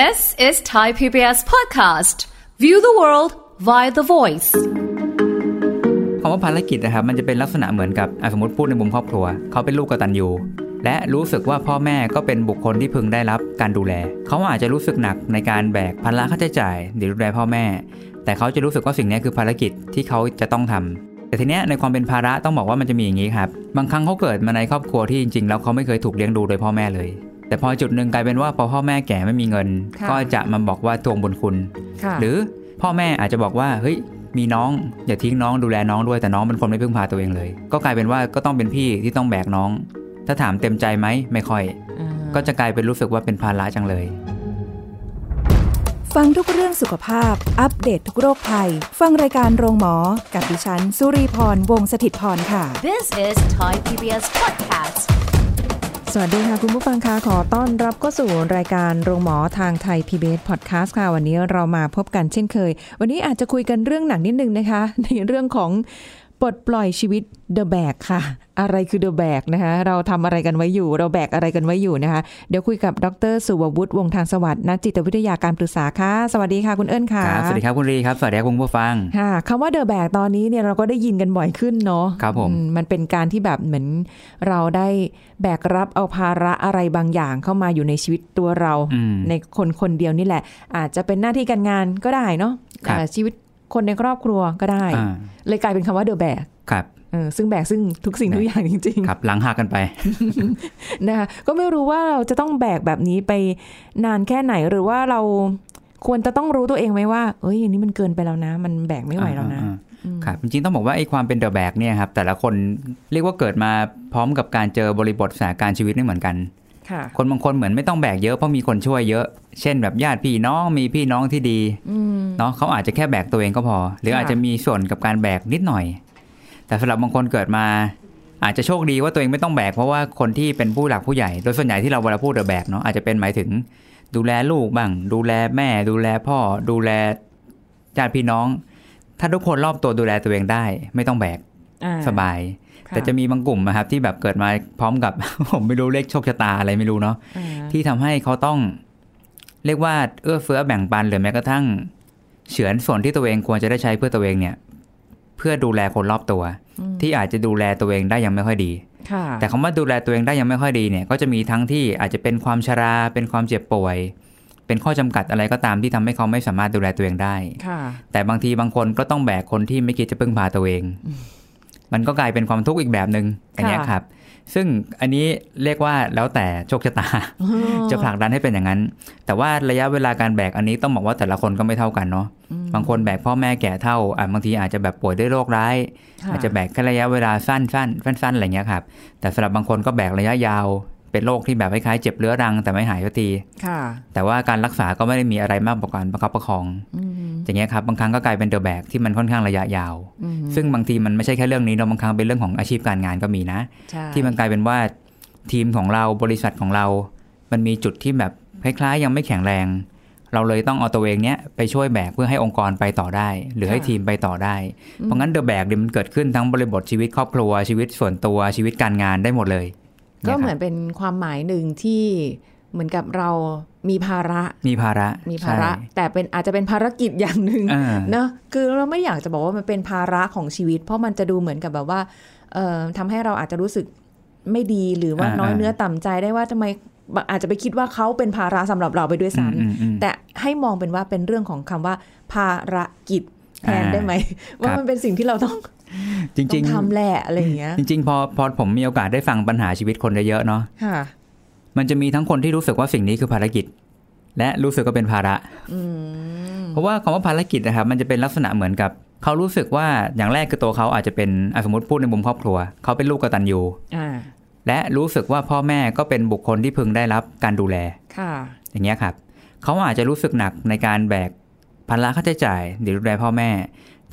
This is Thai PBS podcast. View the world via the voice. คำว่าภารกิจนะครับมันจะเป็นลักษณะเหมือนกับสมมติพูดในมุมครอบครัว เขาเป็นลูกกตัญญูและรู้สึกว่าพ่อแม่ก็เป็นบุคคลที่พึงได้รับการดูแล เขาอาจจะรู้สึกหนักในการแบกภาระค่าใช้จ่ายเดี๋ยวดูแลพ่อแม่ แต่เขาจะรู้สึกว่าสิ่งนี้คือภารกิจที่เขาจะต้องทำแต่ทีเนี้ยในความเป็นภาระต้องบอกว่ามันจะมีอย่างนี้ครับ บางครั้งเขาเกิดมาในครอบครัวที่จริงๆแล้วเขาไม่เคยถูกเลี้ยงดูโดยพ่อแม่เลย แต่พอจุดหนึ่งกลายเป็นว่าพอพ่อแม่แก่ไม่มีเงินค่ะก็จะมาบอกว่าทวงบุญคุณค่ะหรือพ่อแม่อาจจะบอกว่าเฮ้ยมีน้องอย่าทิ้งน้องดูแลน้องด้วยแต่น้องเป็นคนไม่พึ่งพาตัวเองเลย ก็กลายเป็นว่าก็ต้องเป็นพี่ที่ต้องแบกน้อง ถ้าถามเต็มใจไหมไม่ค่อยอ่าก็จะกลายเป็นรู้สึกว่าเป็นภาระจังเลย ฟังทุกเรื่องสุขภาพ อัปเดตททุกโรคภัย ฟังรายการโรงหมอ กับดิฉัน สุรีพรวงศิตพรค่ะ This is Thai PBS podcast. สวัสดีค่ะ คุณผู้ฟังคะขอต้อนรับเข้าสู่รายการโรงหมอทางไทย PBS Podcast ค่ะ วันนี้เรามาพบกันเช่นเคย วันนี้อาจจะคุยกันเรื่องหนักนิดนึงนะคะ ในเรื่องของ ปลดปล่อยชีวิต The Bag ค่ะ อะไรคือ The Bag นะคะ เราทำอะไรกันไว้อยู่ เราแบกอะไรกันไว้อยู่นะคะ เดี๋ยวคุยกับดรสุวัวุฒิวงศ์ทางสวัสดิ์นักจิตวิทยาการปรึกษาค่ะ สวัสดีค่ะคุณเอิญค่ะครับสวัสดีครับคุณรีครับ สวัสดีครับคุณผู้ฟัง ค่ะคำว่าเดอะแบกตอนนี้เนี่ยเราก็ได้ยินกันบ่อยขึ้นเนาะ ครับผมอืมันเป็นการที่แบบเหมือนเราได้แบกรับเอาภาระอะไรบางอย่างเข้ามาอยู่ในชีวิตตัวเราอืมในคนคนเดียวนี่แหละ อาจจะเป็นหน้าที่การงานก็ได้เนาะครับอ่าชีวิต คนในครอบครัวก็ได้อ่าเลยกลายเป็นคำว่าเดอะแบกครับซึ่งแบกซึ่งทุกสิ่งทุกอย่างจริงครับหลังหักกันไปๆนะคะก็ไม่รู้ว่าเราจะต้องแบกแบบนี้ไปนานแค่ไหนหรือว่าเราควรจะต้องรู้ตัวเองไหมว่า เอ้ยอันนี้มันเกินไปแล้วนะ มันแบกไม่ไหวแล้วนะอ่าอ่าครับ จริงๆต้องบอกว่าไอ้ความเป็นเดอะแบกเนี่ยครับ แต่ละคนเรียกว่าเกิดมาพร้อมกับการเจอบริบทสถานการณ์ชีวิตไม่เหมือนกัน ค่ะคนบางคนเหมือนไม่ต้องแบกเยอะเพราะมีคนช่วยเยอะ เช่นแบบญาติพี่น้องมีพี่น้องที่ดีอืมเนาะเขาอาจจะแค่แบกตัวเองก็พอ หรือค่ะอาจจะมีส่วนกับการแบกนิดหน่อย แต่สำหรับบางคนเกิดมา อาจจะโชคดีว่าตัวเองไม่ต้องแบกเพราะว่าคนที่เป็นผู้หลักผู้ใหญ่โดยส่วนใหญ่ที่เราเวลาพูดเดอะแบกเนาะอาจจะเป็นหมายถึง ดูแลลูกบ้าง ดูแลแม่ ดูแลพ่อ ดูแลญาติพี่น้อง ถ้าทุกคนรอบตัวดูแลตัวเองได้ ไม่ต้องแบกอ่สบายค่ แต่จะมีบางกลุ่มนะครับที่แบบเกิดมาพร้อมกับ ผมไม่รู้เลขโชคชะตาอะไรไม่รู้เนาะอ่าที่ทำให้เขาต้อง เรียกว่าเอื้อเฟื้อแบ่งปันหรือแม้กระทั่ง เฉือนส่วนที่ตัวเองควรจะได้ใช้เพื่อตัวเองเนี่ย เพื่อดูแลคนรอบตัว ที่อาจจะดูแลตัวเองได้ยังไม่ค่อยดีค่ะแต่คำว่าดูแลตัวเองได้ยังไม่ค่อยดีเนี่ย ก็จะมีทั้งที่อาจจะเป็นความชรา เป็นความเจ็บป่วย เป็นข้อจำกัดอะไรก็ตามที่ทำให้เขาไม่สามารถดูแลตัวเองได้ค่ะแต่บางทีบางคนก็ต้องแบกคนที่ไม่คิดจะพึ่งพาตัวเอง มันก็กลายเป็นความทุกข์อีกแบบหนึง่งอันเนี้ยค่ะครับ ซึ่งอันนี้เรียกว่าแล้วแต่โชคชะตา จะผลักดันให้เป็นอย่างนั้น แต่ว่าระยะเวลาการแบกอันนี้ต้องบอกว่าแต่ละคนก็ไม่เท่ากันเนาะบางคนแบกพ่อแม่แก่เท่าอะบางทีอาจจะแบบป่วยด้วยโรคร้ายค่อาจจะแบกแค่ระยะเวลาสั้นสั้นสั้นสั้นอะไรเงี้ยครับแต่สำหรับบางคนก็แบกระยะยาว เป็นโรคที่แบบคล้ายๆเจ็บเรื้อรังแต่ไม่หายสักทีค่ะแต่ว่าการรักษาก็ไม่ได้มีอะไรมากกว่าการประคับประคองอืมอย่างเงี้ยครับบางครั้งก็กลายเป็นเดอะแบกที่มันค่อนข้างระยะยาวอืมซึ่งบางทีมันไม่ใช่แค่เรื่องนี้เนาะบางครั้งเป็นเรื่องของอาชีพการงานก็มีนะใช่ที่มันกลายเป็นว่าทีมของเราบริษัทของเรา มันมีจุดที่แบบคล้ายๆ ยังไม่แข็งแรง เราเลยต้องเอาตัวเองเนี้ยไปช่วยแบกเพื่อให้องค์กรไปต่อได้ หรือให้ทีมไปต่อได้ เพราะงั้นเดอะแบกเนี่ยมันเกิดขึ้นทั้งบริบทชีวิตครอบครัวชีวิตส่วนตัวชีวิตการงานได้หมดเลย ก็เหมือนยครับเป็นความหมายหนึ่งที่เหมือนกับเรามีภาระ มีภาระ มีภาระใช่แต่เป็นอาจจะเป็นภารกิจอย่างหนึ่งเออเนอะคือเราไม่อยากจะบอกว่ามันเป็นภาระของชีวิต เพราะมันจะดูเหมือนกับแบบว่าเอ่อทำให้เราอาจจะรู้สึกไม่ดีหรือว่าอ่าน้อยอ่าเนื้อต่ำใจได้ว่าทำไมอาจจะไปคิดว่าเขาเป็นภาระสำหรับเราไปด้วยอืมซ้ำอืมอืมแต่ให้มองเป็นว่าเป็นเรื่องของคำว่า ภารกิจแทนอ่าได้ไหมว่าครับมันเป็นสิ่งที่เราต้อง จริงต้องทำแหละอะไรอย่างเงี้ยๆจริง ๆ พอพอผมมีโอกาสได้ฟังปัญหาชีวิตคนเยอะๆเนาะค่ะมันจะมีทั้งคนที่รู้สึกว่าสิ่งนี้คือภารกิจ และรู้สึกว่าเป็นภาระอืมเพราะว่าคำว่าภารกิจนะครับมันจะเป็นลักษณะเหมือนกับเขารู้สึกว่าอย่างแรกคือตัวเขาอาจจะเป็นอะสมมติพูดในมุมครอบครัว เขาเป็นลูกกตัญญูอ่าและรู้สึกว่าพ่อแม่ก็เป็นบุคคลที่พึงได้รับการดูแลค่ะ อย่างเงี้ยครับเขาอาจจะรู้สึกหนักในการแบกภาระค่าใช้จ่ายเดี๋ยวดูแลพ่อแม่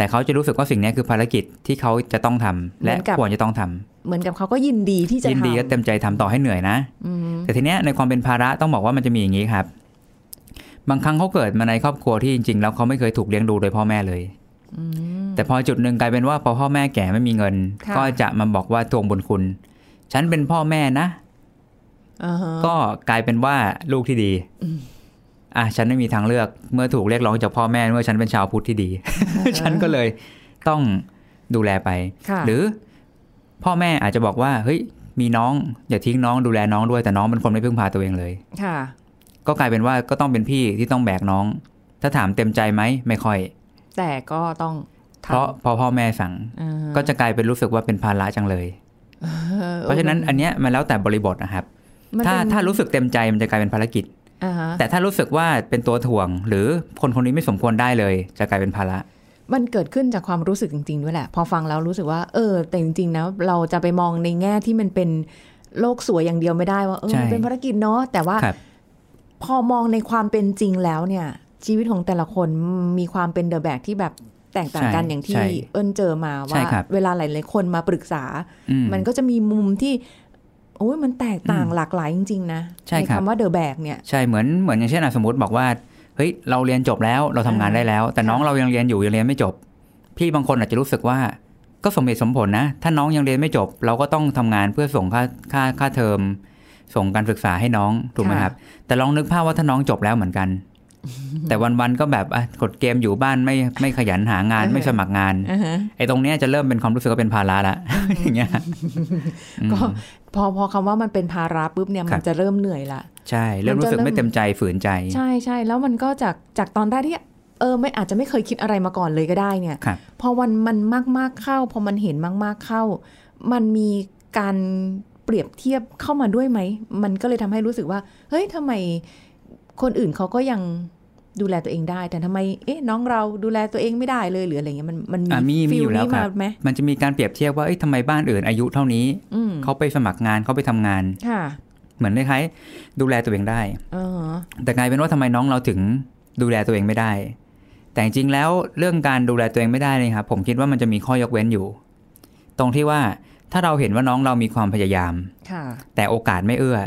แต่เขาจะรู้สึกว่าสิ่งนี้คือภารกิจที่เขาจะต้องทำและเหมือนกับควรจะต้องทำเหมือนกับเขาก็ยินดีที่จะยินทำดีก็เต็มใจทำต่อให้เหนื่อยนะอืมแต่ทีเนี้ยในความเป็นภาระต้องบอกว่ามันจะมีอย่างนี้ครับ บางครั้งเขาเกิดมาในครอบครัวที่จริงๆแล้วเขาไม่เคยถูกเลี้ยงดูโดยพ่อแม่เลยอืมแต่พอจุดหนึ่งกลายเป็นว่าพอพ่อแม่แก่ไม่มีเงินค่ะก็จะมาบอกว่าทวงบุญคุณ ฉันเป็นพ่อแม่นะอ่าฮะก็กลายเป็นว่าลูกที่ดี อะฉันไม่มีทางเลือกเมื่อถูกเรียกร้องจากพ่อแม่เมื่อฉันเป็นชาวพุทธที่ดี ฉันก็เลยต้องดูแลไปค่ะหรือพ่อแม่อาจจะบอกว่าเฮ้ยมีน้องอย่าทิ้งน้องดูแลน้องด้วยแต่น้องเป็นคนไม่พึ่งพาตัวเองเลย ค่ะ ก็กลายเป็นว่าก็ต้องเป็นพี่ที่ต้องแบกน้อง ถ้าถามเต็มใจไหมไม่ค่อย แต่ก็ต้องทำเพราะพอพ่อแม่สั่งอ่าก็จะกลายเป็นรู้สึกว่าเป็นภาระจังเลยออเพราะฉะนั้นอันเนี้ยมันแล้วแต่บริบทนะครับมันถ้าเป็นถ้ารู้สึกเต็มใจมันจะกลายเป็นภารกิจอ่าฮะ แต่ถ้ารู้สึกว่าเป็นตัวถ่วง หรือคนคนนี้ไม่สมควรได้เลย จะกลายเป็นภาระ มันเกิดขึ้นจากความรู้สึกจริงๆด้วยแหละ พอฟังแล้วรู้สึกว่า เออ แต่จริงๆนะเราจะไปมองในแง่ที่มันเป็นโลกสวยอย่างเดียวไม่ได้ว่าเออใช่มันเป็นภารกิจเนาะแต่ว่าครับพอมองในความเป็นจริงแล้วเนี่ย ชีวิตของแต่ละคนมีความเป็นเดอะแบกที่แบบแตกต่างกันใช่อย่างที่ใช่เอิญเจอมาใช่ว่าครับเวลาหลาย ๆ คนมาปรึกษาอืมมันก็จะมีมุมที่ โอ้ยมันแตกต่างหลากหลายจริง ๆ นะใช่ครับคำว่าเดอะแบกเนี่ยใช่เหมือนเหมือนอย่างเช่นอะสมมติบอกว่าเฮ้ยเราเรียนจบแล้วเราทำงานได้แล้ว แต่น้องเรายังเรียนอยู่ยังเรียนไม่จบ พี่บางคนอาจจะรู้สึกว่าก็สมเหตุสมผลนะ ถ้าน้องยังเรียนไม่จบ เราก็ต้องทำงานเพื่อส่งค่าค่าค่าเทอม ส่งการศึกษาให้น้องถูกไหมค่ะครับแต่ลองนึกภาพว่าถ้าน้องจบแล้วเหมือนกัน แต่วันๆก็แบบอะกดเกมอยู่บ้านไม่ไม่ขยันหางานไม่สมัครงานอ่าฮะไอ้ตรงเนี้ยจะเริ่มเป็นความรู้สึกว่าเป็นภาระละอย่างเงี้ยอืมก็ พอพอคำว่ามันเป็นภาระปุ๊บเนี่ยครัมันบจะเริ่มเหนื่อยละใช่เริ่มรู้สึกไม่เต็มใจฝืนใจ ใช่ใช่แล้วมันก็จากจากตอนแรกที่เออไม่อาจจะไม่เคยคิดอะไรมาก่อนเลยก็ได้เนี่ยครับพอวันมันมากมากๆเข้า พอมันเห็นมากมากๆเข้า มันมีการเปรียบเทียบเข้ามาด้วยไหม มันก็เลยทำให้รู้สึกว่า เฮ้ยทำไมคนอื่นเขาก็ยัง ดูแลตัวเองได้ แต่ทำไมเอ๊ะน้องเราดูแลตัวเองไม่ได้เลยหรืออะไรเงี้ยมันมันอะมีมีฟีอยู่แล้วนี้คมารับไหมมันจะมีการเปรียบเทียบว่าเอ้ยทำไมบ้านอื่นอายุเท่านี้อืมเขาไปสมัครงานเขาไปทำงานค่ะเหมือนคล้ายๆดูแลตัวเองได้เออแต่กลายเป็นว่าทำไมน้องเราถึงดูแลตัวเองไม่ได้ แต่จริงๆแล้วเรื่องการดูแลตัวเองไม่ได้เนี่ยครับผมคิดว่ามันจะมีข้อยกเว้นอยู่ ตรงที่ว่าถ้าเราเห็นว่าน้องเรามีความพยายามค่ะแต่โอกาสไม่เอื้อ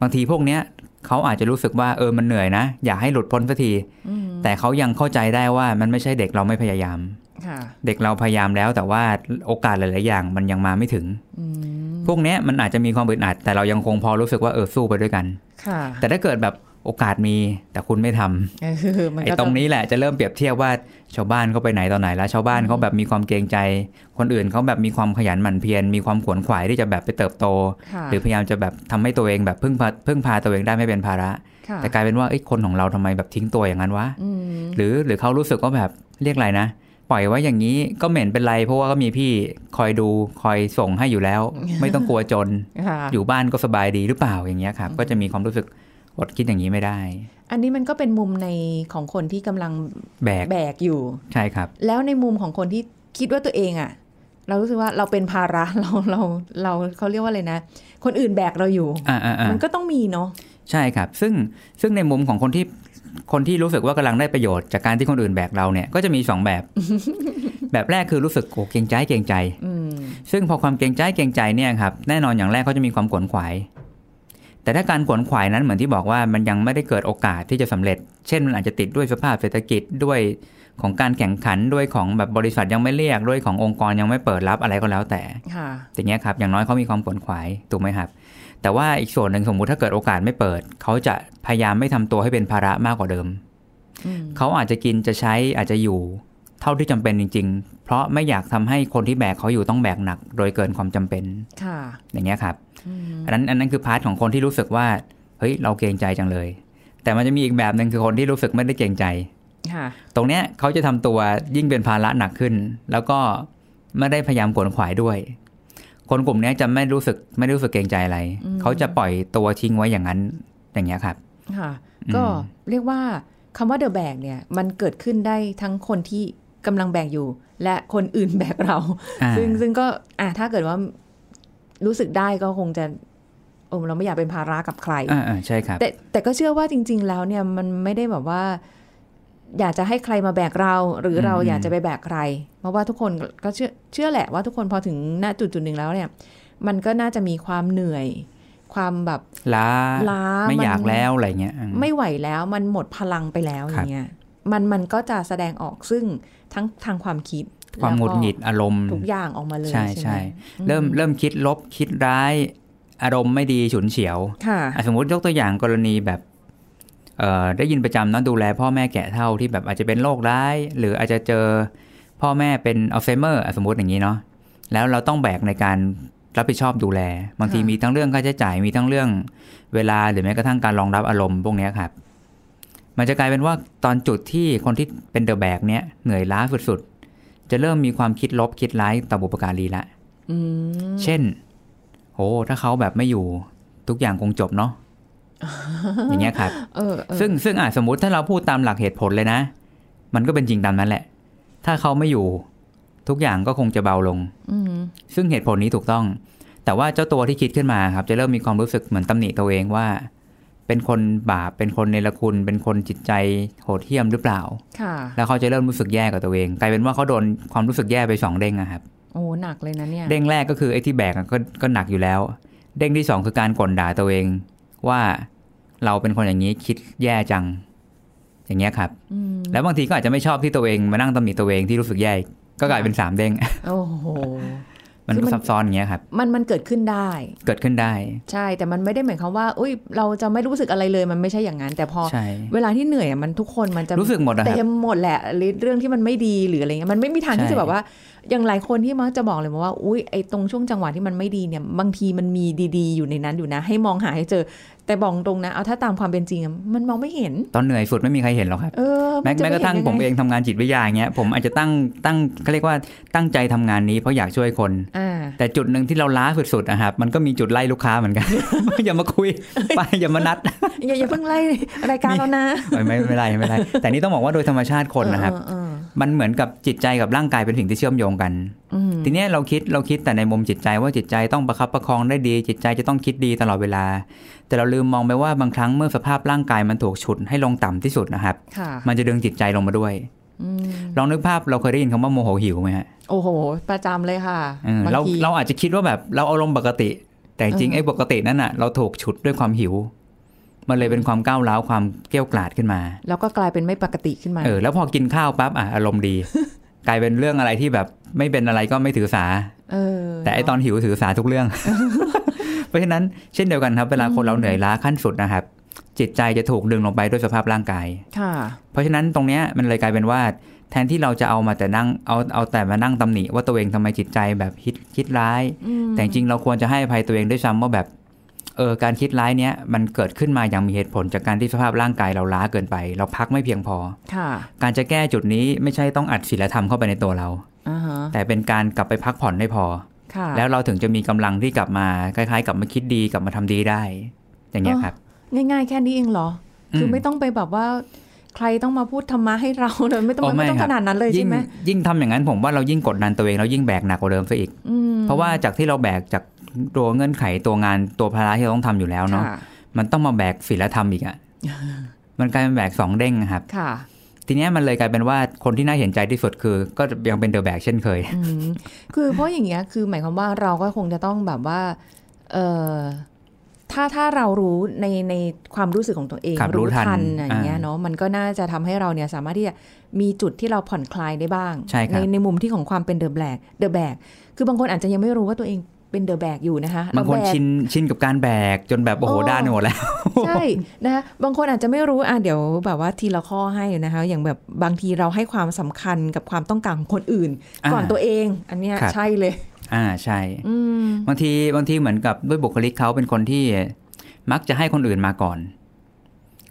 บางทีพวกเนี้ย เขาอาจจะรู้สึกว่าเออมันเหนื่อยนะ อยากให้หลุดพ้นสักทีอืมแต่เขายังเข้าใจได้ว่ามันไม่ใช่เด็กเราไม่พยายามค่ะเด็กเราพยายามแล้วแต่ว่าโอกาสหลาย ๆ อย่างมันยังมาไม่ถึงอืมพวกเนี้ยมันอาจจะมีความอึดอัดแต่เรายังคงพอรู้สึกว่าเออสู้ไปด้วยกันค่ะแต่ถ้าเกิดแบบ โอกาสมีแต่คุณไม่ทำเออมันไอ้ก็ตรงนี้แหละจะเริ่มเปรียบเทียบว่าชาวบ้านเขาไปไหนตอนไหนแล้วชาวบ้านเขาแบบมีความเกรงใจ คนอื่นเขาแบบมีความขยันหมั่นเพียรมีความขวนขวายที่จะแบบไปเติบโตค่ะหรือพยายามจะแบบทำให้ตัวเองแบบพึ่งพาพึ่งพาตัวเองได้ไม่เป็นภาระค่ะแต่กลายเป็นว่าไอ้ยคนของเราทำไมแบบทิ้งตัวอย่างนั้นวะอืมหรือหรือเขารู้สึกว่าแบบเรียกอะไรนะปล่อยไว้อย่างนี้ก็เหม็นเป็นไร เพราะว่าก็มีพี่คอยดูคอยส่งให้อยู่แล้ว ไม่ต้องกลัวจนค่ะอยู่บ้านก็สบายดีหรือเปล่าอย่างเงี้ยครับก็จะมีความรู้สึก อดคิดอย่างนี้ไม่ได้ อันนี้มันก็เป็นมุมในของคนที่กำลังแบกแบกอยู่ ใช่ครับ แล้วในมุมของคนที่คิดว่าตัวเองอะเรารู้สึกว่าเราเป็นภาระเราเราเราเขาเรียกว่าอะไรนะ คนอื่นแบกเราอยู่อ่าอ่าอ่ามันก็ต้องมีเนาะใช่ครับ ซึ่งซึ่งในมุมของคนที่คนที่รู้สึกว่ากำลังได้ประโยชน์จากการที่คนอื่นแบกเราเนี่ยก็จะมีสองแบบ แบบแรกคือรู้สึกโอ้เกรงใจเกรงใจอืมซึ่งพอความเกรงใจเกรงใจเนี่ยครับแน่นอนอย่างแรกเขาจะมีความขวนขวาย แต่ถ้าการขวนขวายนั้นเหมือนที่บอกว่ามันยังไม่ได้เกิดโอกาสที่จะสำเร็จ เช่นมันอาจจะติดด้วยสภาพเศรษฐกิจด้วยของการแข่งขันด้วยของแบบบริษัทยังไม่เรียกด้วยขององค์กรยังไม่เปิดรับอะไรก็แล้วแต่ค่ะอย่างเงี้ยครับอย่างน้อยเขามีความขวนขวายถูกไหมครับ แต่ว่าอีกส่วนหนึ่งสมมุติถ้าเกิดโอกาสไม่เปิด เขาจะพยายามไม่ทำตัวให้เป็นภาระมากกว่าเดิมอืมเขาอาจจะกินจะใช้อาจจะอยู่ เท่าที่จำเป็นจริง ๆ เพราะไม่อยากทำให้คนที่แบกเขาอยู่ต้องแบกหนัก โดยเกินความจำเป็นค่ะอย่างเงี้ยครับ อืมอันนั้นอันนั้นคือพาร์ทของคนที่รู้สึกว่า เฮ้ย เราเกรงใจจังเลย แต่มันจะมีอีกแบบหนึ่งคือคนที่รู้สึกไม่ได้เกรงใจค่ะตรงเนี้ยเขาจะทำตัวยิ่งเป็นภาระหนักขึ้น แล้วก็ไม่ได้พยายามขวนขวายด้วย คนกลุ่มเนี้ยจะไม่รู้สึกไม่ได้รู้สึกเกรงใจอะไร เขาจะปล่อยตัวทิ้งไว้อย่างนั้นอย่างเงี้ยครับค่ะอืมก็เรียกว่าคำว่าเดอะแบกเนี่ยมันเกิดขึ้นได้ทั้งคนที่กำลังแบกอยู่ และคนอื่นแบกเราอ่าซึ่งซึ่งก็อะถ้าเกิดว่า รู้สึกได้ก็คงจะโอ้เราไม่อยากเป็นภาระกับใครอ่าอ่าใช่ครับ แต่แต่ก็เชื่อว่าจริง ๆ แล้วเนี่ยมันไม่ได้แบบว่า อยากจะให้ใครมาแบกเรา หรือเราอืมอยากจะไปแบกใคร เพราะว่าทุกคนก็เชื่อเชื่อแหละว่าทุกคนพอถึงณจุดจุดหนึ่งแล้วเนี่ย มันก็น่าจะมีความเหนื่อย ความแบบล้าล้าไม่นอยากแล้วอะไรเงี้ยอืมไม่ไหวแล้วมันหมดพลังไปแล้วอครับย่างเงี้ยมันมันก็จะแสดงออกซึ่งทั้งทางความคิด ความหงุดหงิดแล้อารมณ์วก็ทุกอย่างออกมาเลย ใช่ใช่ไหมใช่เริ่มเริ่มคิดลบคิดร้ายอารมณ์ไม่ดีฉุนเฉียวค่ะอะสมมติยกตัวอย่างกรณีแบบเอ่อได้ยินประจำเนอะดูแลพ่อแม่แก่เท่าที่แบบอาจจะเป็นโรคร้าย หรืออาจจะเจอพ่อแม่เป็นอัลไซเมอร์อะสมมติอย่างนี้เนาะแล้วเราต้องแบกในการรับผิดชอบดูแล บางทีค่ะมีทั้งเรื่องค่าใช้จ่ายมีทั้งเรื่องเวลาหรือแม้กระทั่งการรองรับอารมณ์พวกเนี้ยครับ มันจะกลายเป็นว่าตอนจุดที่คนที่เป็นเดอะแบกเนี้ยเหนื่อยล้าสุดๆ จะเริ่มมีความคิดลบคิดร้ายต่อบุปการีละอืมเช่นโหถ้าเขาแบบไม่อยู่ทุกอย่างคงจบเนาะอย่างเงี้ยครับเออเออซึ่งซึ่งอะสมมุติถ้าเราพูดตามหลักเหตุผลเลยนะ มันก็เป็นจริงตามนั้นแหละ ถ้าเขาไม่อยู่ ทุกอย่างก็คงจะเบาลงอืมซึ่งเหตุผลนี้ถูกต้อง แต่ว่าเจ้าตัวที่คิดขึ้นมาครับ จะเริ่มมีความรู้สึกเหมือนตำหนิตัวเองว่า เป็นคนบาปเป็นคนเนรคุณ เป็นคนจิตใจโหดเหี้ยมหรือเปล่าค่ะแล้วเขาจะเริ่มรู้สึกแย่กับตัวเอง กลายเป็นว่าเขาโดนความรู้สึกแย่ไปสองเด้งอะครับ โอ้หนักเลยนะเนี่ย เด้งแรกก็คือไอ้ที่แบกอะก็ก็หนักอยู่แล้ว เด้งที่สองคือการก่นด่าตัวเอง ว่าเราเป็นคนอย่างนี้คิดแย่จัง อย่างเงี้ยครับอืมแล้วบางทีก็อาจจะไม่ชอบที่ตัวเองมานั่งตำหนิตัวเองที่รู้สึกแย่ก็กลายเป็นสามเด้ง โอ้โห มันคือก็มันซับซ้อนอย่างเงี้ยครับ มันมันเกิดขึ้นได้ เกิดขึ้นได้ ใช่ แต่มันไม่ได้หมายความว่าอุ้ยเราจะไม่รู้สึกอะไรเลย มันไม่ใช่อย่างนั้น แต่พอใช่เวลาที่เหนื่อยอะมันทุกคนมันจะรู้สึกหมดอะครับเต็มหมดแหละหรือเรื่องที่มันไม่ดีหรืออะไรเงี้ย มันไม่มีทางที่ใช่จะแบบว่า อย่างหลายคนที่มักจะบอกเลยว่าอุ้ยไอ้ตรงช่วงจังหวะที่มันไม่ดีเนี่ย บางทีมันมีดีๆ อยู่ในนั้นอยู่นะ ให้มองหาให้เจอ แต่บอกตรงนะ เอาถ้าตามความเป็นจริงอะมันมองไม่เห็น ตอนเหนื่อยสุดไม่มีใครเห็นหรอกครับเออแม้นจะแม้กระทั่งไห็นผมยัไเองทำงานจิตวิทยาอย่างเงี้ยผมอาจจะตั้งตั้งเขาเรียกว่าตั้งใจทำงานนี้เพราะอยากช่วยคนอ่าแต่จุดหนึ่งที่เราล้าสุดๆนะครับมันก็มีจุดไล่ลูกค้าเหมือนกันอย่ามาคุยไปอย่ามานัดอย่าอย่าเพิ่งไล่รายการเรานะไม่ไม่ไม่เป็นไรไม่เป็นไรแต่นี่ต้องบอกว่าโดยธรรมชาติคนนะครับเออเออ มันเหมือนกับจิตใจกับร่างกายเป็นสิ่งที่เชื่อมโยงกันอืมทีเนี้ยเราคิดเราคิดแต่ในมุมจิตใจว่าจิตใจต้องประคับประคองได้ดี จิตใจจะต้องคิดดีตลอดเวลา แต่เราลืมมองไปว่าบางครั้งเมื่อสภาพร่างกายมันถูกฉุดให้ลงต่ำที่สุดนะครับค่ะมันจะดึงจิตใจลงมาด้วยอืมลองนึกภาพเราเคยได้ยินคำว่าโมโหหิวไหมฮะโอ้โห ประจำเลยค่ะเออบางเราทีเราอาจจะคิดว่าแบบเราอารมณ์ปกติ แต่จริงๆเออไอ้ปกตินั่นน่ะเราถูกฉุดด้วยความหิว มันเลยเป็นความก้าวร้าวความเกรี้ยวกราดขึ้นมา แล้วก็กลายเป็นไม่ปกติขึ้นมาเออแล้วพอกินข้าวปั๊บอะอารมณ์ดี กลายเป็นเรื่องอะไรที่แบบไม่เป็นอะไรก็ไม่ถือสาเออแต่ไอตอนหิวถือสาทุกเรื่อง เพราะฉะนั้นเช่นเดียวกันครับเวลาคนเราเหนื่อยล้าขั้นสุดนะครับ จิตใจจะถูกดึงลงไปด้วยสภาพร่างกายค่ะ เพราะฉะนั้นตรงเนี้ยมันเลยกลายเป็นว่า แทนที่เราจะเอามาแต่นั่งเอาเอาแต่มานั่งตำหนิว่าตัวเองทำไมจิตใจแบบคิดคิดร้ายอืมแต่จริงๆเราควรจะให้อภัยตัวเองด้วยซ้ำว่าแบบ เออการคิดร้ายเนี้ยมันเกิดขึ้นมาอย่างมีเหตุผลจากการที่สภาพร่างกายเราล้าเกินไป เราพักไม่เพียงพอค่ะการจะแก้จุดนี้ไม่ใช่ต้องอัดศีลธรรมเข้าไปในตัวเราอ่าฮะแต่เป็นการกลับไปพักผ่อนให้พอค่ะแล้วเราถึงจะมีกำลังที่กลับมาคล้ายๆ กลับมาคิดดีกลับมาทำดีได้ อย่างเงี้ยครับ ง่ายๆ แค่นี้เองเหรอ คือมไม่ต้องไปแบบว่าใครต้องมาพูดธรรมะให้เราเลยไม่ต้องอ๋อไม่ต้องไม่ครัขบนาดนั้นเลยใช่ยิ่งไหมยิ่งทำอย่างนั้นผมว่าเรายิ่งกดดันตัวเองแล้วยิ่งแบกหนักกว่าเดิมซะอีกอืมเพราะว่าจากที่เราแบกจาก ตัวเงื่อนไขตัวงานตัวภาระที่เราต้องทำอยู่แล้วเนาะค่ะมันต้องมาแบกศีลธรรมอีกอะมันกลายเป็นแบกสองเด้งนะครับค่ะทีเนี้ยมันเลยกลายเป็นว่าคนที่น่าเห็นใจที่สุดคือ ก็ยังเป็นเดอะแบกเช่นเคยอืมคือเพราะอย่างเงี้ยคือหมายความว่าเราก็คงจะต้องแบบว่า เออถ้าถ้าเรารู้ในในความรู้สึกของตัวเองครับรู้ทันอย่างเงี้ยอ่าเนาะมันก็น่าจะทำให้เราเนี่ยสามารถที่จะมีจุดที่เราผ่อนคลายได้บ้างใช่ครับในมุมที่ของความเป็นเดอะแบกเดอะแบกคือบางคนอาจจะยังไม่รู้ว่าตัวเอง เป็นเดอะแบกอยู่นะคะบางคนเรแบกชินชินกับการแบกจนแบบโอ้โหโอ้ด้านไปหมดแล้ว ใช่นะคะบางคนอาจจะไม่รู้อะเดี๋ยวแบบว่าทีละข้อให้นะคะ อย่างแบบบางทีเราให้ความสำคัญกับความต้องการของคนอื่นอ่าก่อนตัวเอง อันเนี้ยครับใช่เลย อ่าใช่อืมบางทีบางทีเหมือนกับด้วยบุคลิกเขาเป็นคนที่มักจะให้คนอื่นมาก่อน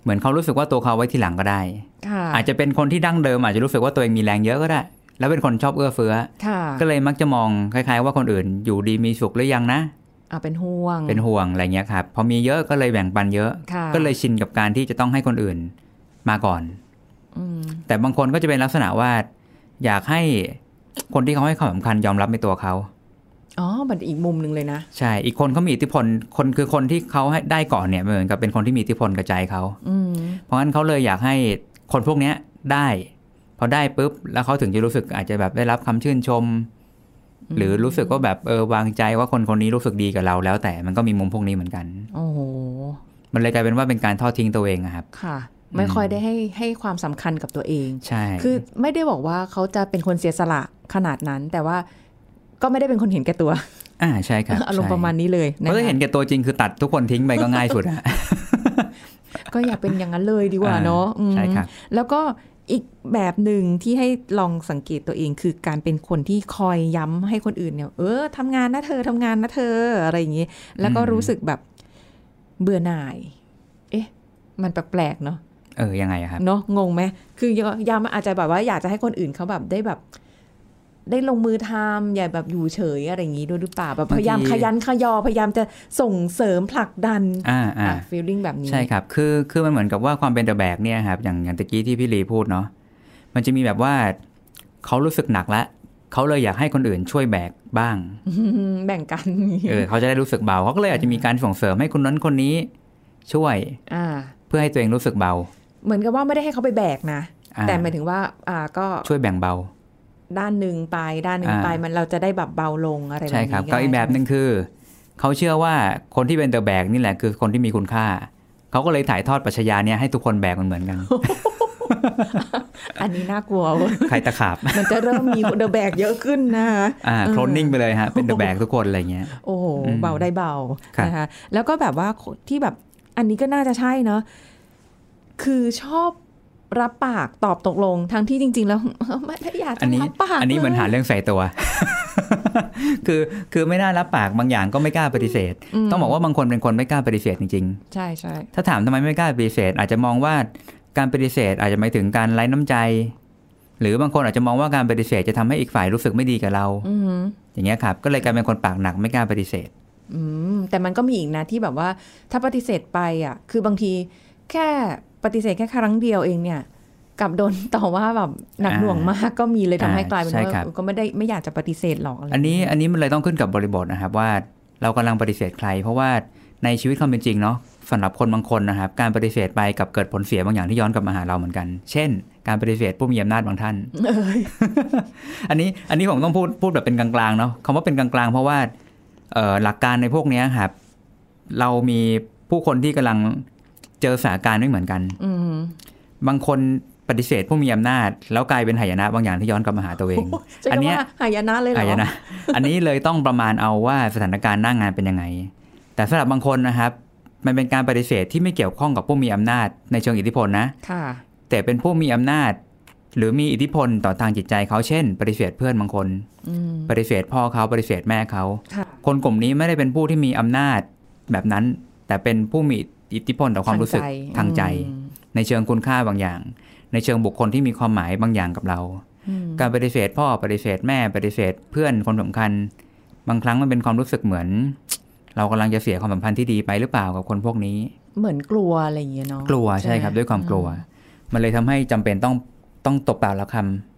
เหมือนเขารู้สึกว่าตัวเขาไว้ทีหลังก็ได้ค่ะอาจจะเป็นคนที่ดั้งเดิมอาจจะรู้สึกว่าตัวเองมีแรงเยอะก็ได้ แล้วเป็นคนชอบเอื้อเฟื้อค่ะก็เลยมักจะมองคล้าย ๆ ว่าคนอื่นอยู่ดีมีสุขหรือยังนะอ่าเป็นห่วง เป็นห่วงอะไรเงี้ยครับพอมีเยอะก็เลยแบ่งปันเยอะค่ะก็เลยชินกับการที่จะต้องให้คนอื่นมาก่อนอืมแต่บางคนก็จะเป็นลักษณะว่า อยากให้คนที่เขาให้ความสำคัญยอมรับในตัวเขาอ๋อมันอีกมุมหนึ่งเลยนะ ใช่ อีกคนเขามีอิทธิพล คนคือคนที่เขาให้ได้ก่อนเนี่ยเหมือนกับเป็นคนที่มีอิทธิพลกับใจเขาอืมเพราะงั้นเขาเลยอยากให้คนพวกเนี้ยได้ พอได้ปุ๊บ แล้วเขาถึงจะรู้สึกอาจจะแบบได้รับคำชื่นชม หรือรู้สึกว่าแบบเออวางใจว่าคนคนนี้รู้สึกดีกับเราแล้วแต่มันก็มีมุมพวกนี้เหมือนกัน โอ้โหมันเลยกลายเป็นว่าเป็นการทอดทิ้งตัวเองอะครับ ค่ะ ไม่ค่อยได้ให้ให้ความสำคัญกับตัวเอง ใช่ คือไม่ได้บอกว่าเขาจะเป็นคนเสียสละขนาดนั้น แต่ว่าก็ไม่ได้เป็นคนเห็นแก่ตัว อ่าใช่ครับอารมณ์ใช่ประมาณนี้เลยนะเพราะคะถ้าเห็นแก่ตัวจริงคือตัดทุกคนทิ้งไปก็ง่ายสุดอะก็อย่าเป็นอย่างนั้นเลยดีกว่าอ่าเนาะอืมใช่ครับแล้วก็ อีกแบบหนึ่งที่ให้ลองสังเกตตัวเองคือการเป็นคนที่คอยย้ำให้คนอื่นเนี่ย เออทำงานนะเธอทำงานนะเธออะไรอย่างนี้แล้วก็อืมรู้สึกแบบเบื่อหน่าย เอ๊ะ มันแปลกๆเนาะเออยังไงอะครับเนาะงงไหมคือยามอาจจะแบบว่าอยากจะให้คนอื่นเขาแบบได้แบบ ได้ลงมือทำอย่าแบบอยู่เฉยอะไรอย่างนี้ด้วยหรือเปล่าแบบบางทีพยายามขยันขยอพยายามจะส่งเสริมผลักดันอ่าอ่าฟีลลิ่งแบบนี้ ใช่ครับ คือคือมันเหมือนกับว่าความเป็นเดอะแบกเนี่ยครับอย่างอย่างตะกี้ที่พี่ลีพูดเนาะมันจะมีแบบว่าเขารู้สึกหนักแล้วเขาเลยอยากให้คนอื่นช่วยแบกบ้างอืมแบ่งกันเออเขาจะได้รู้สึกเบาเขาก็เลยอาจจะมีการส่งเสริมให้คนนั้นคนนี้ช่วยอ่าเพื่อให้ตัวเองรู้สึกเบา เหมือนกับว่าไม่ได้ให้เขาไปแบกนะอ่าแต่หมายถึงว่าอ่าก็ช่วยแบ่งเบา ด้านหนึ่งไปด้านหนึ่งอ่าไปมันเราจะได้แบบเบาลงอะไรแบบใช่นี้ครับได้ก็อีกแบบหนึ่งคือเขาเชื่อว่าคนที่เป็นเดอะแบกนี่แหละคือคนที่มีคุณค่าเขาก็เลยถ่ายทอดปรัชญาเนี่ยให้ทุกคนแบกมันเหมือนกัน อันนี้น่ากลัวเว้ยใครตะขาบ มันจะเริ่มมีเดอะแบกเยอะขึ้นนะคะอ่าโคลนนิ่งไปเลยฮะ เป็นเดอะแบกทุกคนอะไรเงี้ยโอ้โหอืมเบาได้เบาครับนะคะแล้วก็แบบว่าที่แบบอันนี้ก็น่าจะใช่เนาะคือชอบ รับปากตอบตกลง ทั้งที่จริง ๆ แล้วไม่ได้อยากอัจะนนี้รับปากอันนี้เหมือนหาลยเรื่องใส่ตัว คือคือไม่น่ารับปากบางอย่างก็ไม่กล้าปฏิเสธ ต้องบอกว่าบางคนเป็นคนไม่กล้าปฏิเสธจริงใช่ใช่ๆถ้าถามทำไมไม่กล้าปฏิเสธ อาจจะมองว่าการปฏิเสธอาจจะหมายถึงการไร้น้ำใจ หรือบางคนอาจจะมองว่าการปฏิเสธจะทำให้อีกฝ่ายรู้สึกไม่ดีกับเราอืมอย่างเงี้ยครับก็เลยกลายเป็นคนปากหนักไม่กล้าปฏิเสธ อืมแต่มันก็มีอีกนะที่แบบว่า ถ้าปฏิเสธไปอะ คือบางที แค่ปฏิเสธแค่ครั้งเดียวเองเนี่ยกลับโดนต่อว่าแบบหนักหน่วงมากก็มีเลยทำให้อ่ากลายเป็นใช่ว่าครับก็ไม่ได้ไม่อยากจะปฏิเสธหรอกะไรอันนี้อันนี้มันเลยต้องขึ้นกับบริบทนะครับว่าเรากำลังปฏิเสธใคร เพราะว่าในชีวิตความเป็นจริงเนาะสำหรับคนบางคนนะครับ การปฏิเสธไปกับเกิดผลเสียบางอย่างที่ย้อนกลับมาหาเราเหมือนกัน เช่น การปฏิเสธผู้มีอำนาจบางท่านเอ้ยอันนี้อันนี้ผมต้องพูดพูดแบบเป็นกลางๆเนาะคำว่าเป็นกลางๆ เพราะว่าเอ่อหลักการในพวกเนี้ยครับเรามีผู้คนที่กำลัง เจอสถานการณ์ไม่เหมือนกันอืมบางคนปฏิเสธผู้มีอำนาจ แล้วกลายเป็นหายนะบางอย่างที่ย้อนกลับมาหาตัวเองใช่อันคำเนี้ยว่าหายนะเลยเหรอหายนะอันนี้เลยต้องประมาณเอาว่าสถานการณ์หน้างงานเป็นยังไง แต่สำหรับบางคนนะครับ มันเป็นการปฏิเสธที่ไม่เกี่ยวข้องกับผู้มีอำนาจในเชิงอิทธิพลนะค่ะ แต่เป็นผู้มีอำนาจ หรือมีอิทธิพลต่อทางจิตใจเขาเช่น ปฏิเสธเพื่อนบางคนอืมปฏิเสธพ่อเขาปฏิเสธแม่เขาค่ะคนกลุ่มนี้ไม่ได้เป็นผู้ที่มีอำนาจแบบนั้น แต่เป็นผู้มี อิทธิพลต่อความรู้สึกทางใจอืมในเชิงคุณค่าบางอย่าง ในเชิงบุคคลที่มีความหมายบางอย่างกับเราอืมการปฏิเสธพ่อปฏิเสธแม่ปฏิเสธ เพื่อนคนสำคัญ บางครั้งมันเป็นความรู้สึกเหมือน เรากำลังจะเสียความสัมพันธ์ที่ดีไปหรือเปล่ากับคนพวกนี้ เหมือนกลัวอะไรอย่างเงี้ยเนาะกลัวใช่ครับ ด้วยความกลัว มันเลยทำให้จำเป็นต้องต้องตบปากละค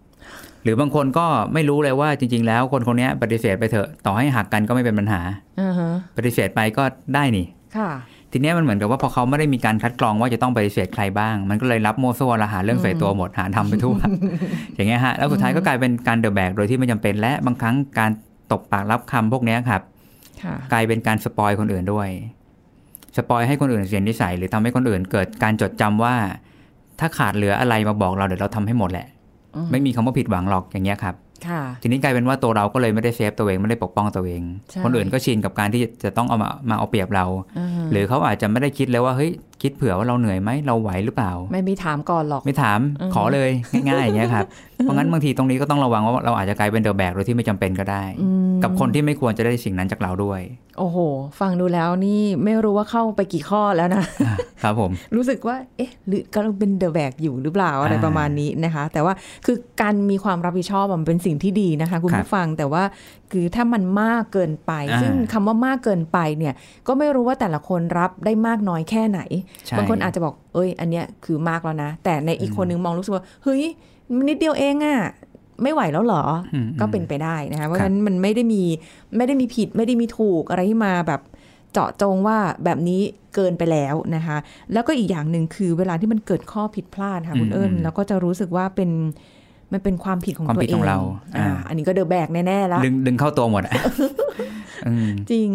ำหรือบางคนก็ไม่รู้เลยว่าจริง ๆ แล้วคนคนนี้ปฏิเสธไปเถอะ ต่อให้หักกันก็ไม่เป็นปัญหาอ่าฮะปฏิเสธไปก็ได้นี่ ค่ะ ทีเนี้ยมันเหมือนกับว่าพอเขาไม่ได้มีการคัดกรองว่าจะต้องปฏิเสธใครบ้าง มันก็เลยรับโมวซัวละหาเรื่องใส่ตัวหมดหาทำไปทั่วอย่างเงี้ยฮะแล้วสุดท้ายก็กลายเป็นการเดอะแบกโดยที่ไม่จำเป็นและบางครั้งการตบปากรับคำพวกเนี้ยครับค่ะกลายเป็นการสปอยคนอื่นด้วย สปอยให้คนอื่นเสียนิสัย หรือทำให้คนอื่นเกิดการจดจำว่า ถ้าขาดเหลืออะไรมาบอกเราเดี๋ยวเราทำให้หมดแหละอืมไม่มีคำว่าผิดหวังหรอกอย่างเงี้ยครับค่ะ ทีนี้กลายเป็นว่าตัวเราก็เลยไม่ได้เซฟตัวเองไม่ได้ปกป้องตัวเองใช่คนอื่นก็ชินกับการที่จะต้องเอามามาเอาเปรียบเราอ่าฮะหรือเขาอาจจะไม่ได้คิดเลยว่าเฮ้ยคิดเผื่อว่าเราเหนื่อยไหมเราไหวหรือเปล่า ไม่มีถามก่อนหรอกไม่ถามอืมขอเลยง่ายๆอย่างเงี้ยครับเพราะงั้นบางทีตรงนี้ก็ต้องระวังว่าเราอาจจะกลายเป็นเดอะแบกโดยที่ไม่จำเป็นก็ได้อืมกับคนที่ไม่ควรจะได้สิ่งนั้นจากเราด้วย โอ้โห ฟังดูแล้วนี่ไม่รู้ว่าเข้าไปกี่ข้อแล้วนะครับผมรู้สึกว่าเอ๊ะหรือก็เป็นเดอะแบกอยู่หรือเปล่าอะไรอ่าประมาณนี้นะคะ แต่ว่าคือการมีความรับผิดชอบอะมันเป็นสิ่งที่ดีนะคะคุณครับผู้ฟังแต่ว่าคือถ้ามันมากเกินไปอ่าซึ่งคำว่ามากเกินไปเนี่ยก็ไม่รู้ว่าแต่ละคนรับได้มากน้อยแค่ไหนใช่บางคนอาจจะบอกเอ้ย อันเนี้ยคือมากแล้วนะ แต่ในอีกคนนึงมองรู้สึกว่าเฮ้ยมันนิดเดียวเองอะไม่ไหวแล้วเหรอออืมก็เป็นไปได้นะคะเพราะครัฉะบนั้นมันไม่ได้มีไม่ได้มีผิดไม่ได้มีถูกอะไรที่มาแบบเจาะจงว่าแบบนี้เกินไปแล้วนะคะ แล้วก็อีกอย่างหนึ่งคือเวลาที่มันเกิดข้อผิดพลาดค่ะคุณอืมเอิญอืมแล้วก็จะรู้สึกว่าเป็น มันเป็นความผิดของความตัวผิดเอของงเราอ่าอ่าอันนี้ก็เดอะแบกแน่ๆแล้วดึงดึงเข้าตัวหมดอะอืมจริง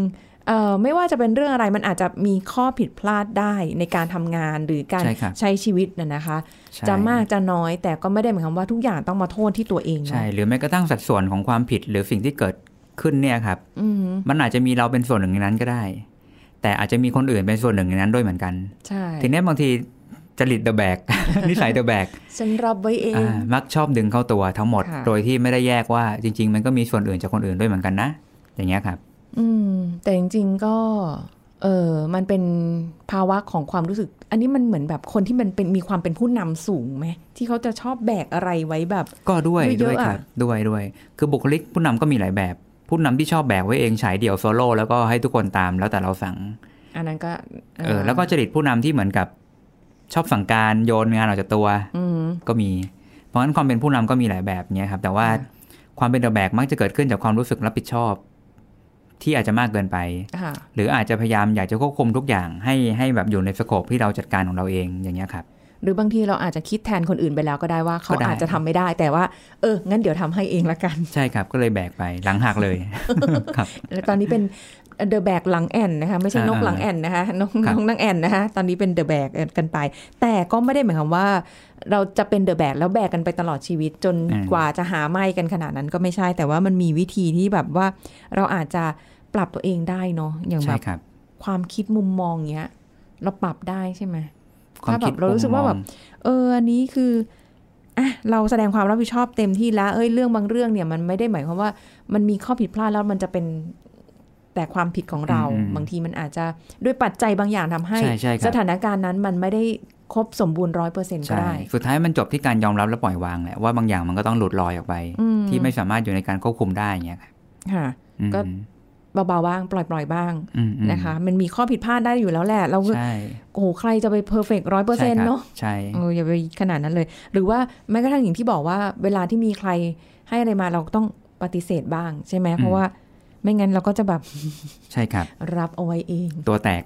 เอ่อไม่ว่าจะเป็นเรื่องอะไรมันอาจจะมีข้อผิดพลาดได้ในการทำงานหรือการใช่ครับใช้ชีวิตน่ะนะคะใช่จะมากจะน้อยแต่ก็ไม่ได้หมายความว่าทุกอย่างต้องมาโทษที่ตัวเองเนอะใช่หรือแม้กระทั่งสัดส่วนของความผิดหรือสิ่งที่เกิดขึ้นเนี่ยครับอืมมันอาจจะมีเราเป็นส่วนหนึ่งในนั้นก็ได้ แต่อาจจะมีคนอื่นเป็นส่วนหนึ่งในนั้นด้วยเหมือนกันใช่ทีนี้บางที จริตเดอะแบกนิสัยเดอะแบกฉันรับไว้เองมักชอบดึงเข้าตัวทั้งหมดค่ะโดยที่ไม่ได้แยกว่าจริง ๆ มันก็มีส่วนอื่นจากคนอื่นด้วยเหมือนกันนะ อย่างเงี้ยครับ อืม แต่จริง ๆ ก็เออมันเป็นภาวะของความรู้สึก อันนี้มันเหมือนแบบคนที่มันเป็นมีความเป็นผู้นำสูงไหมที่เขาจะชอบแบกอะไรไว้แบบ ก็ด้วยเยอะๆด้วยครับอะด้วยด้วยคือบุคลิกผู้นำก็มีหลายแบบ ผู้นำที่ชอบแบกไว้เองฉายเดี่ยวโซโล่แล้วก็ให้ทุกคนตามแล้วแต่เราสั่งอันนั้นก็เออแล้วก็จริตผู้นำที่เหมือนกับ ชอบสั่งการโยนงานออกจากตัวอืมก็มี เพราะฉะนั้นความเป็นผู้นำก็มีหลายแบบเนี้ยครับ แต่ว่าค่ะความเป็น the แบกมักจะเกิดขึ้นจากความรู้สึกรับผิดชอบ ที่อาจจะมากเกินไปค่ะหรืออาจจะพยายามอยากจะควบคุมทุกอย่างให้ให้แบบอยู่ใน scope ที่เราจัดการของเราเองอย่างเงี้ยครับ หรือบางทีเราอาจจะคิดแทนคนอื่นไปแล้วก็ได้ว่าเขาก็ได้อาจจะทำไม่ได้ แต่ว่า เอองั้นเดี๋ยวทำให้เองละกัน ใช่ครับ ก็เลยแบกไปหลังหักเลยครับแล้วตอนนี้เป็น เดอะแบกหลังแอนนะคะไม่ใช่นกอ่าหลังแอนนะคะนกครันบกนางแอนนะคะตอนนี้เป็นเดอะแบกกันไป แต่ก็ไม่ได้หมายความว่า เราจะเป็นเดอะแบกแล้วแบกกันไปตลอดชีวิต จนกว่าจะหาไม่กันขนาดนั้นก็ไม่ใช่ แต่ว่ามันมีวิธีที่แบบว่าเราอาจจะปรับตัวเองได้เนาะอย่างแบใช่บครับความคิดมุมมองเงี้ย เราปรับได้ใช่ไหมความถ้าแบคิดบเรารู้สึกว่าแบบมุมมองเอออันนี้คืออะเราแสดงความรับผิดชอบเต็มที่แล้ว เอ้ยเรื่องบางเรื่องเนี่ยมันไม่ได้หมายความว่า มันมีข้อผิดพลาดแล้วมันจะเป็น แต่ความผิดของเราอืมอืมบางทีมันอาจจะด้วยปัจจัยบางอย่างทำให้ใช่ใช่ครับสถานการณ์นั้นมันไม่ได้ครบสมบูรณ์ร้อยเปอร์เซ็นต์ก็ใช่ได้ สุดท้ายมันจบที่การยอมรับและปล่อยวางแหละว่าบางอย่างมันก็ต้องหลุดลอยออกไปอืมที่ไม่สามารถอยู่ในการควบคุมได้อย่างเงี้ยครับค่ะอืมก็เบาๆบ้าง ปล่อยๆบ้างอืมอืมนะคะ มันมีข้อผิดพลาดได้อยู่แล้วแหละ เราก็ใช่โอ้โหใครจะไป perfect ร้อยเปอร์เซ็นต์เนาะใช่เอออย่าไปขนาดนั้นเลย หรือว่าแม้กระทั่งอย่างที่บอกว่า เวลาที่มีใครให้อะไรมาเราต้องปฏิเสธบ้างใช่ไหมเพราะว่า ไม่งั้นเราก็จะแบบใช่ครับ รับเอาไว้เอง ตัวแตก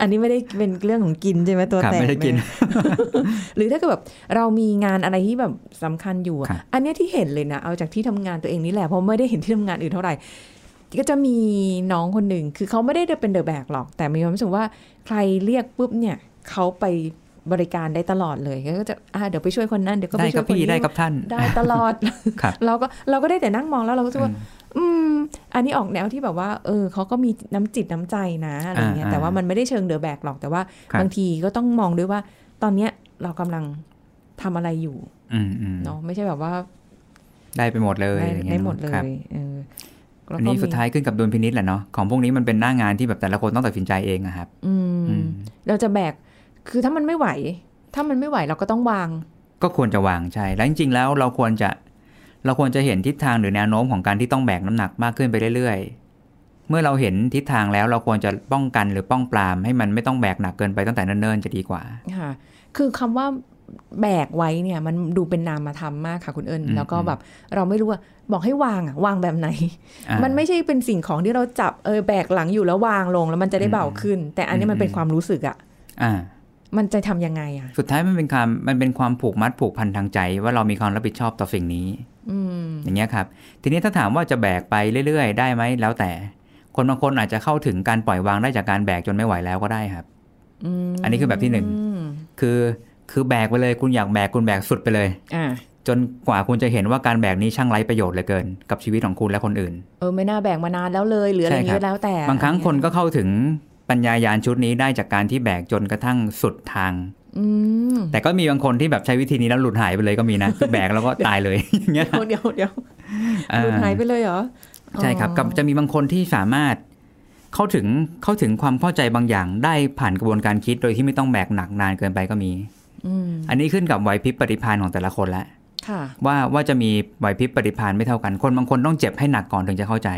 อันนี้ไม่ได้เป็นเรื่องของกินใช่ไหมตัวครับแตกไม่ได้กินเยอะหรือถ้าเกิดแบบเรามีงานอะไรที่แบบสำคัญอยู่อะครับอันเนี้ยที่เห็นเลยนะ เอาจากที่ทำงานตัวเองนี่แหละเพราะไม่ได้เห็นที่ทำงานอื่นเท่าไหร่ก็จะมีน้องคนหนึ่งคือเขาไม่ได้เป็นเดอะแบกหรอก แต่มีความรู้สึกว่าใครเรียกปุ๊บเนี่ยเขาไปบริการได้ตลอดเลยก็จะอ่าเดี๋ยวไปช่วยคนนั้นเดี๋ยวก็ได้ไปคช่รัวบยคนพี่นี้ได้ครับท่าน ได้ตลอดครับเราก็เราก็ได้แต่นั่งมองแล้วเราก็รู้สึกว่า อืม อืมอันนี้ออกแนวที่แบบว่า เออเขาก็มีน้ำจิตน้ำใจนะอะไรเงี้ยอ่าแต่ว่ามันไม่ได้เชิงเดอะแบกหรอกแต่ว่าครับบางทีก็ต้องมองด้วยว่า ตอนเนี้ยเรากำลังทำอะไรอยู่อืมอืมเนาะไม่ใช่แบบว่า ได้ไปหมดเลยได้อย่างงี้ได้ยหมดเลครับยเออแล้วอันก็นี้มีสุดท้ายขึ้นกับดุลพินิษแหละเนาะของพวกนี้มันเป็นหน้างานที่แบบแต่ละคนต้องตัดสินใจเองอะครับอืมอืมเราจะแบกคือถ้ามันไม่ไหว ถ้ามันไม่ไหวเราก็ต้องวาง ก็ควรจะวางใช่แล้วจริงๆแล้วเราควรจะ เราควรจะเห็นทิศทางหรือแนวโน้มของการที่ต้องแบกน้ำหนักมากขึ้นไปเรื่อยๆ เมื่อเราเห็นทิศทางแล้วเราควรจะป้องกันหรือป้องปราม ให้มันไม่ต้องแบกหนักเกินไปตั้งแต่เนิ่นๆจะดีกว่าค่ะคือคำว่าแบกไว้เนี่ยมันดูเป็นนามธรรมมากค่ะคุณเอิญอืมแล้วก็แบบเราไม่รู้ว่าบอกให้วางอะวางแบบไหนอ่ามันไม่ใช่เป็นสิ่งของที่เราจับเออแบกหลังอยู่แล้ววางลงแล้วมันจะได้เบาอืมขึ้น แต่อันนี้มันเป็นอืมความรู้สึกอะอ่ามันจะทำยังไงอะสุดท้ายมันเป็นความมันเป็นความผูกมัดผูกพันทางใจ ว่าเรามีความรับผิดชอบต่อสิ่งนี้ อืมอย่างเงี้ยครับ ทีนี้ถ้าถามว่าจะแบกไปเรื่อยๆ ได้ไหมแล้วแต่ คนบางคนอาจจะเข้าถึงการปล่อยวางได้จากการแบกจนไม่ไหวแล้วก็ได้ครับมอันนี้คือแบบที่หนึ่งคือคือแบกไปเลยคุณอยากแบกคุณแบกสุดไปเลยอ่าจนกว่าคุณจะเห็นว่าการแบกนี้ช่างไร้ประโยชน์เหลือเกิน กับชีวิตของคุณและคนอื่น เออไม่น่าแบกมานานแล้วเลยหรืออะไรอย่างใช่เงี้ครับยแล้วแต่ บางครั้งอะไเยคนก็เข้าถึงปัญญายาณชุดนี้ได้จากการที่แบกจนกระทั่งสุดทางอืม แต่ก็มีบางคนที่แบบใช้วิธีนี้แล้วหลุดหายไปเลยก็มีนะคือแบกแล้วก็ตายเลยอย่างเงี้ยเดี๋ยวเดี๋ยวเดี๋ยวอ่าหลุดหายไปเลยเหรอใช่ครับกับจะมีบางคนที่สามารถเข้าถึงเข้าถึงความเข้าใจบางอย่าง ได้ผ่านกระบวนการคิดโดยที่ไม่ต้องแบกหนักนานเกินไปก็มีอืมอันนี้ขึ้นกับไหวพริบปฏิภาณของแต่ละคนละค่ะว่าว่าจะมีไหวพริบปฏิภาณไม่เท่ากัน คนบางคนต้องเจ็บให้หนักก่อนถึงจะเข้าใจ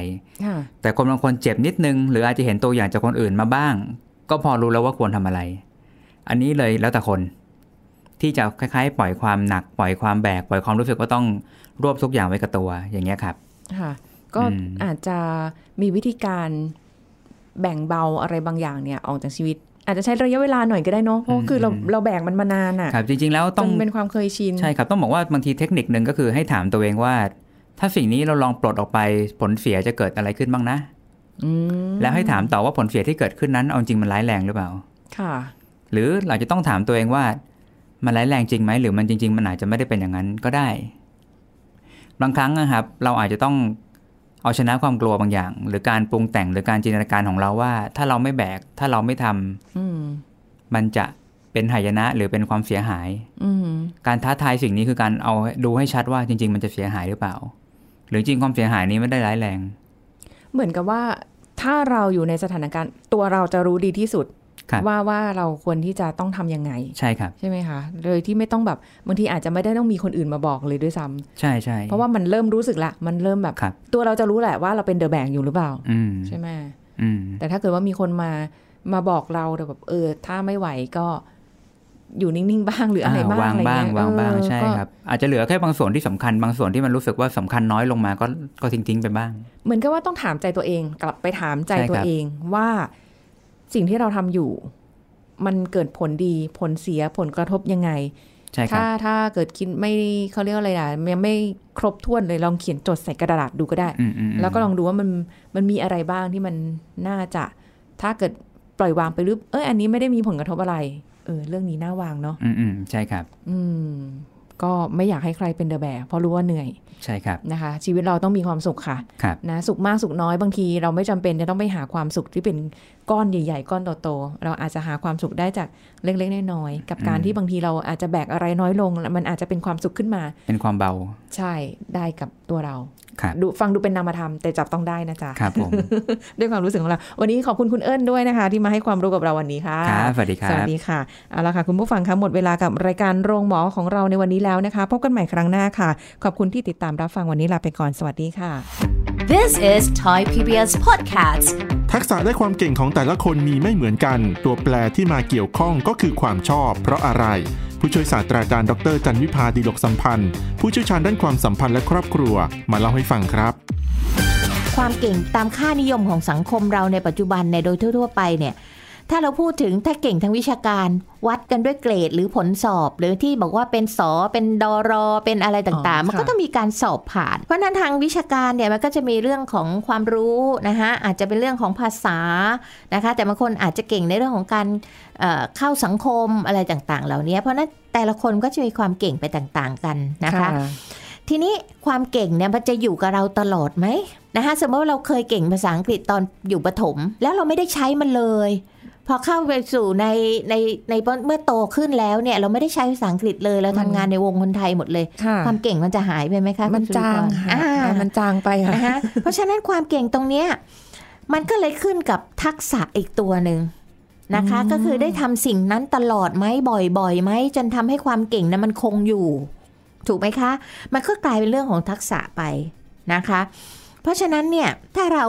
ค่ะแต่คนบางคนเจ็บนิดนึง หรืออาจจะเห็นตัวอย่างจากคนอื่นมาบ้าง ก็พอรู้แล้วว่าควรทำอะไร อันนี้เลยแล้วแต่คน ที่จะคล้ายๆ ปล่อยความหนักปล่อยความแบก ปล่อยความรู้สึกว่าต้องรวบทุกอย่างไว้กับตัวอย่างเงี้ยครับ ค่ะ ก็อืมอาจจะมีวิธีการแบ่งเบาอะไรบางอย่างเนี่ยออกจากชีวิต อาจจะใช้ระยะเวลาหน่อยก็ได้เนาะเพราะคือเราเราแบกมันมานานอะครับจริงๆแล้วจต้องนเป็นความเคยชินใช่ครับต้องบอกว่าบางทีเทคนิคหนึ่งก็คือให้ถามตัวเองว่า ถ้าสิ่งนี้เราลองปลดออกไปผลเสียจะเกิดอะไรขึ้นบ้างนะอืมแล้วให้ถามต่อว่าผลเสียที่เกิดขึ้นนั้นเอาจริงมันร้ายแรงหรือเปล่า ค่ะ หรือเราจะต้องถามตัวเองว่า มันร้ายแรงจริงไหมหรือมันจริง ๆ มันอาจจะไม่ได้เป็นอย่างนั้นก็ได้ บางครั้งนะครับ เราอาจจะต้องเอาชนะความกลัวบางอย่าง หรือการปรุงแต่งหรือการจินตนาการของเราว่า ถ้าเราไม่แบก ถ้าเราไม่ทำอืมมันจะเป็นหายนะหรือเป็นความเสียหายอืมการท้าทายสิ่งนี้คือการเอาดูให้ชัดว่าจริง ๆ มันจะเสียหายหรือเปล่า หรือจริงความเสียหายนี้ไม่ได้ร้ายแรง เหมือนกับว่าถ้าเราอยู่ในสถานการณ์ ตัวเราจะรู้ดีที่สุดครับ ว่าว่าเราควรที่จะต้องทำยังไง ใช่ครับใช่ไหมคะโดยที่ไม่ต้องแบบบางทีอาจจะไม่ได้ต้องมีคนอื่นมาบอกเลยด้วยซ้ำใช่ใช่เพราะว่ามันเริ่มรู้สึกละมันเริ่มแบบครับตัวเราจะรู้แหละว่าเราเป็นเดอะแบงอยู่หรือเปล่าอืมใช่ไหมอืมแต่ถ้าเกิดว่ามีคนมามาบอกเราแต่แบบเออ ถ้าไม่ไหวก็อยู่นิ่ง ๆ บ้างหรืออะไรบ้างวางอะไรบ้างเงี้ยวางบ้างเออใช่ก็ครับ อาจจะเหลือแค่บางส่วนที่สำคัญบางส่วนที่มันรู้สึกว่าสำคัญน้อยลงมาก็ก็ทิ้งทิ้ง ๆ ไปบ้าง เหมือนกับว่าต้องถามใจตัวเอง กลับไปถามใจใช่ครับตัวเองว่า สิ่งที่เราทำอยู่ มันเกิดผลดีผลเสียผลกระทบยังไงใช่ครับถ้าถ้าเกิดคิดไม่เขาเรียกว่าอะไรล่ะยังไม่ครบถ้วนเลยลองเขียนจดใส่กระดาษดูก็ได้อืมอืมอืมแล้วก็ลองดูว่ามันมันมีอะไรบ้างที่มันน่าจะ ถ้าเกิดปล่อยวางไปหรือเอออันนี้ไม่ได้มีผลกระทบอะไร เออ เรื่องนี้น่าวางเนาะอืมอืมใช่ครับ อืม ก็ไม่อยากให้ใครเป็นเดอะแบกเพราะรู้ว่าเหนื่อยใช่ครับนะคะ ชีวิตเราต้องมีความสุขค่ะครับนะสุขมากสุขน้อยบางทีเราไม่จำเป็นจะต้องไปหาความสุขที่เป็นก้อนใหญ่ๆ ก้อนโตๆเราอาจจะหาความสุขได้จากเล็กๆน้อยๆกับการอืมที่บางทีเราอาจจะแบกอะไรน้อยลง มันอาจจะเป็นความสุขขึ้นมา เป็นความเบา ใช่ได้กับตัวเราครับ ดูฟังดูเป็นนามธรรมแต่จับต้องได้นะจ๊ะครับผมด้วยความรู้สึกของเรา วันนี้ขอบคุณคุณเอิญด้วยนะคะ ที่มาให้ความรู้กับเราวันนี้ค่ะครับสวัสดีครับสวัสดีค่ะเอาละค่ะ คุณผู้ฟังคะหมดเวลากับรายการโรงหมอของเราในวันนี้แล้วนะคะ พบกันใหม่ครั้งหน้าค่ะ ขอบคุณที่ติดตามรับฟังวันนี้ลาไปก่อนสวัสดีค่ะ This is Thai PBS Podcast. ทักษะและความเก่งของแต่ละคนมีไม่เหมือนกัน ตัวแปรที่มาเกี่ยวข้องก็คือความชอบ เพราะอะไร ผู้ช่วยศาสตราจารย์ดรจันวิพาดีลกสัมพันธ์ ผู้เชี่ยวชาญด้านความสัมพันธ์และครอบครัว มาเล่าให้ฟังครับ ความเก่งตามค่านิยมของสังคมเราในปัจจุบันในโดยทั่ว ๆ ไปเนี่ย ถ้าเราพูดถึงถ้าเก่งทางวิชาการ วัดกันด้วยเกรดหรือผลสอบ หรือที่บอกว่าเป็นสอเป็นดอรอเป็นอะไรต่างๆอ๋อมันก็ค่ะต้องมีการสอบผ่าน เพราะฉะนั้นทางวิชาการเนี่ยมันก็จะมีเรื่องของความรู้นะคะอาจจะเป็นเรื่องของภาษานะคะ แต่บางคนอาจจะเก่งในเรื่องของการเอ่อเข้าสังคมอะไรต่างๆ เหล่านี้เพราะฉะนั้นแต่ละคนก็จะมีความเก่งไปต่างๆกันนะคะทีนี้ความเก่งเนี่ยมันจะอยู่กับเราตลอดไหมนะคะสมมติว่าเราเคยเก่งภาษาอังกฤษตอนอยู่ประถม แล้วเราไม่ได้ใช้มันเลย พอเข้าไปสู่ในในในเมื่อโตขึ้นแล้วเนี่ย เราไม่ได้ใช้ภาษาอังกฤษเลย เราทำงานในวงคนไทยหมดเลยค่ะความเก่งมันจะหายไปไหมคะ มันคุณสุริจางพรค่ะอ่าอ่ามันจางไปค่ะนะคะเพราะฉะนั้นความเก่งตรงเนี้ยมันก็เลยขึ้นกับทักษะอีกตัวหนึ่งนะคะ ก็คือได้ทำสิ่งนั้นตลอดไหมบ่อยๆไหมจนทำให้ความเก่งนั้นมันคงอยู่ ถูกไหมคะ มันก็กลายเป็นเรื่องของทักษะไปนะคะ เพราะฉะนั้นเนี่ยถ้าเรา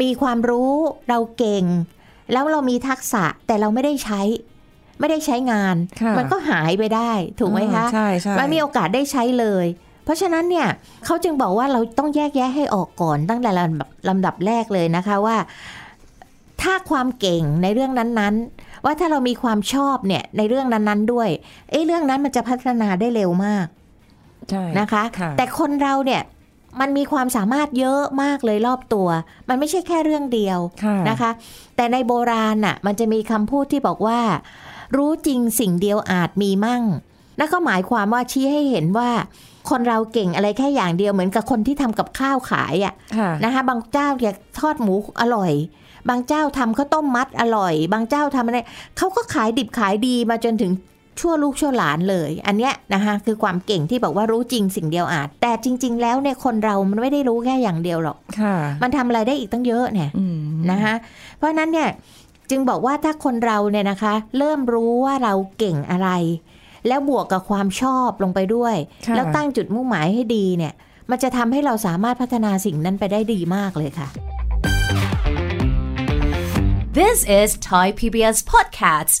มีความรู้เราเก่ง แล้วเรามีทักษะแต่เราไม่ได้ใช้ ไม่ได้ใช้งานค่ะมันก็หายไปได้ถูกไหมคะใช่ใช่ไม่มีโอกาสได้ใช้เลย เพราะฉะนั้นเนี่ยเขาจึงบอกว่าเราต้องแยกแยะให้ออกก่อนตั้งแต่ลำดับลำดับแรกเลยนะคะว่า ถ้าความเก่งในเรื่องนั้นๆ ว่าถ้าเรามีความชอบเนี่ยในเรื่องนั้นๆด้วย เอ้เรื่องนั้นมันจะพัฒนาได้เร็วมากใช่นะคะค่ะแต่คนเราเนี่ย มันมีความสามารถเยอะมากเลยรอบตัว มันไม่ใช่แค่เรื่องเดียวค่ะนะคะ แต่ในโบราณน่ะมันจะมีคำพูดที่บอกว่า รู้จริงสิ่งเดียวอาจมีมั่งนั่นก็หมายความว่าชี้ให้เห็นว่า คนเราเก่งอะไรแค่อย่างเดียวเหมือนกับคนที่ทำกับข้าวขายอะค่ะนะคะบางเจ้าเนี่ยทอดหมูอร่อย บางเจ้าทำข้าวต้มมัดอร่อย บางเจ้าทำอะไรเขาก็ขายดิบขายดีมาจนถึง ชั่วลูกชั่วหลานเลย อันเนี้ยนะคะคือความเก่งที่บอกว่ารู้จริงสิ่งเดียวอาจ แต่จริง ๆ แล้วเนี่ยคนเรามันไม่ได้รู้แค่อย่างเดียวหรอกค่ะมันทำอะไรได้อีกตั้งเยอะเนี่ยอืมนะคะเพราะฉะนั้นเนี่ยจึงบอกว่าถ้าคนเราเนี่ยนะคะ เริ่มรู้ว่าเราเก่งอะไร แล้วบวกกับความชอบลงไปด้วยค่ะแล้วตั้งจุดมุ่งหมายให้ดีเนี่ย มันจะทำให้เราสามารถพัฒนาสิ่งนั้นไปได้ดีมากเลยค่ะ This is Thai PBS Podcast.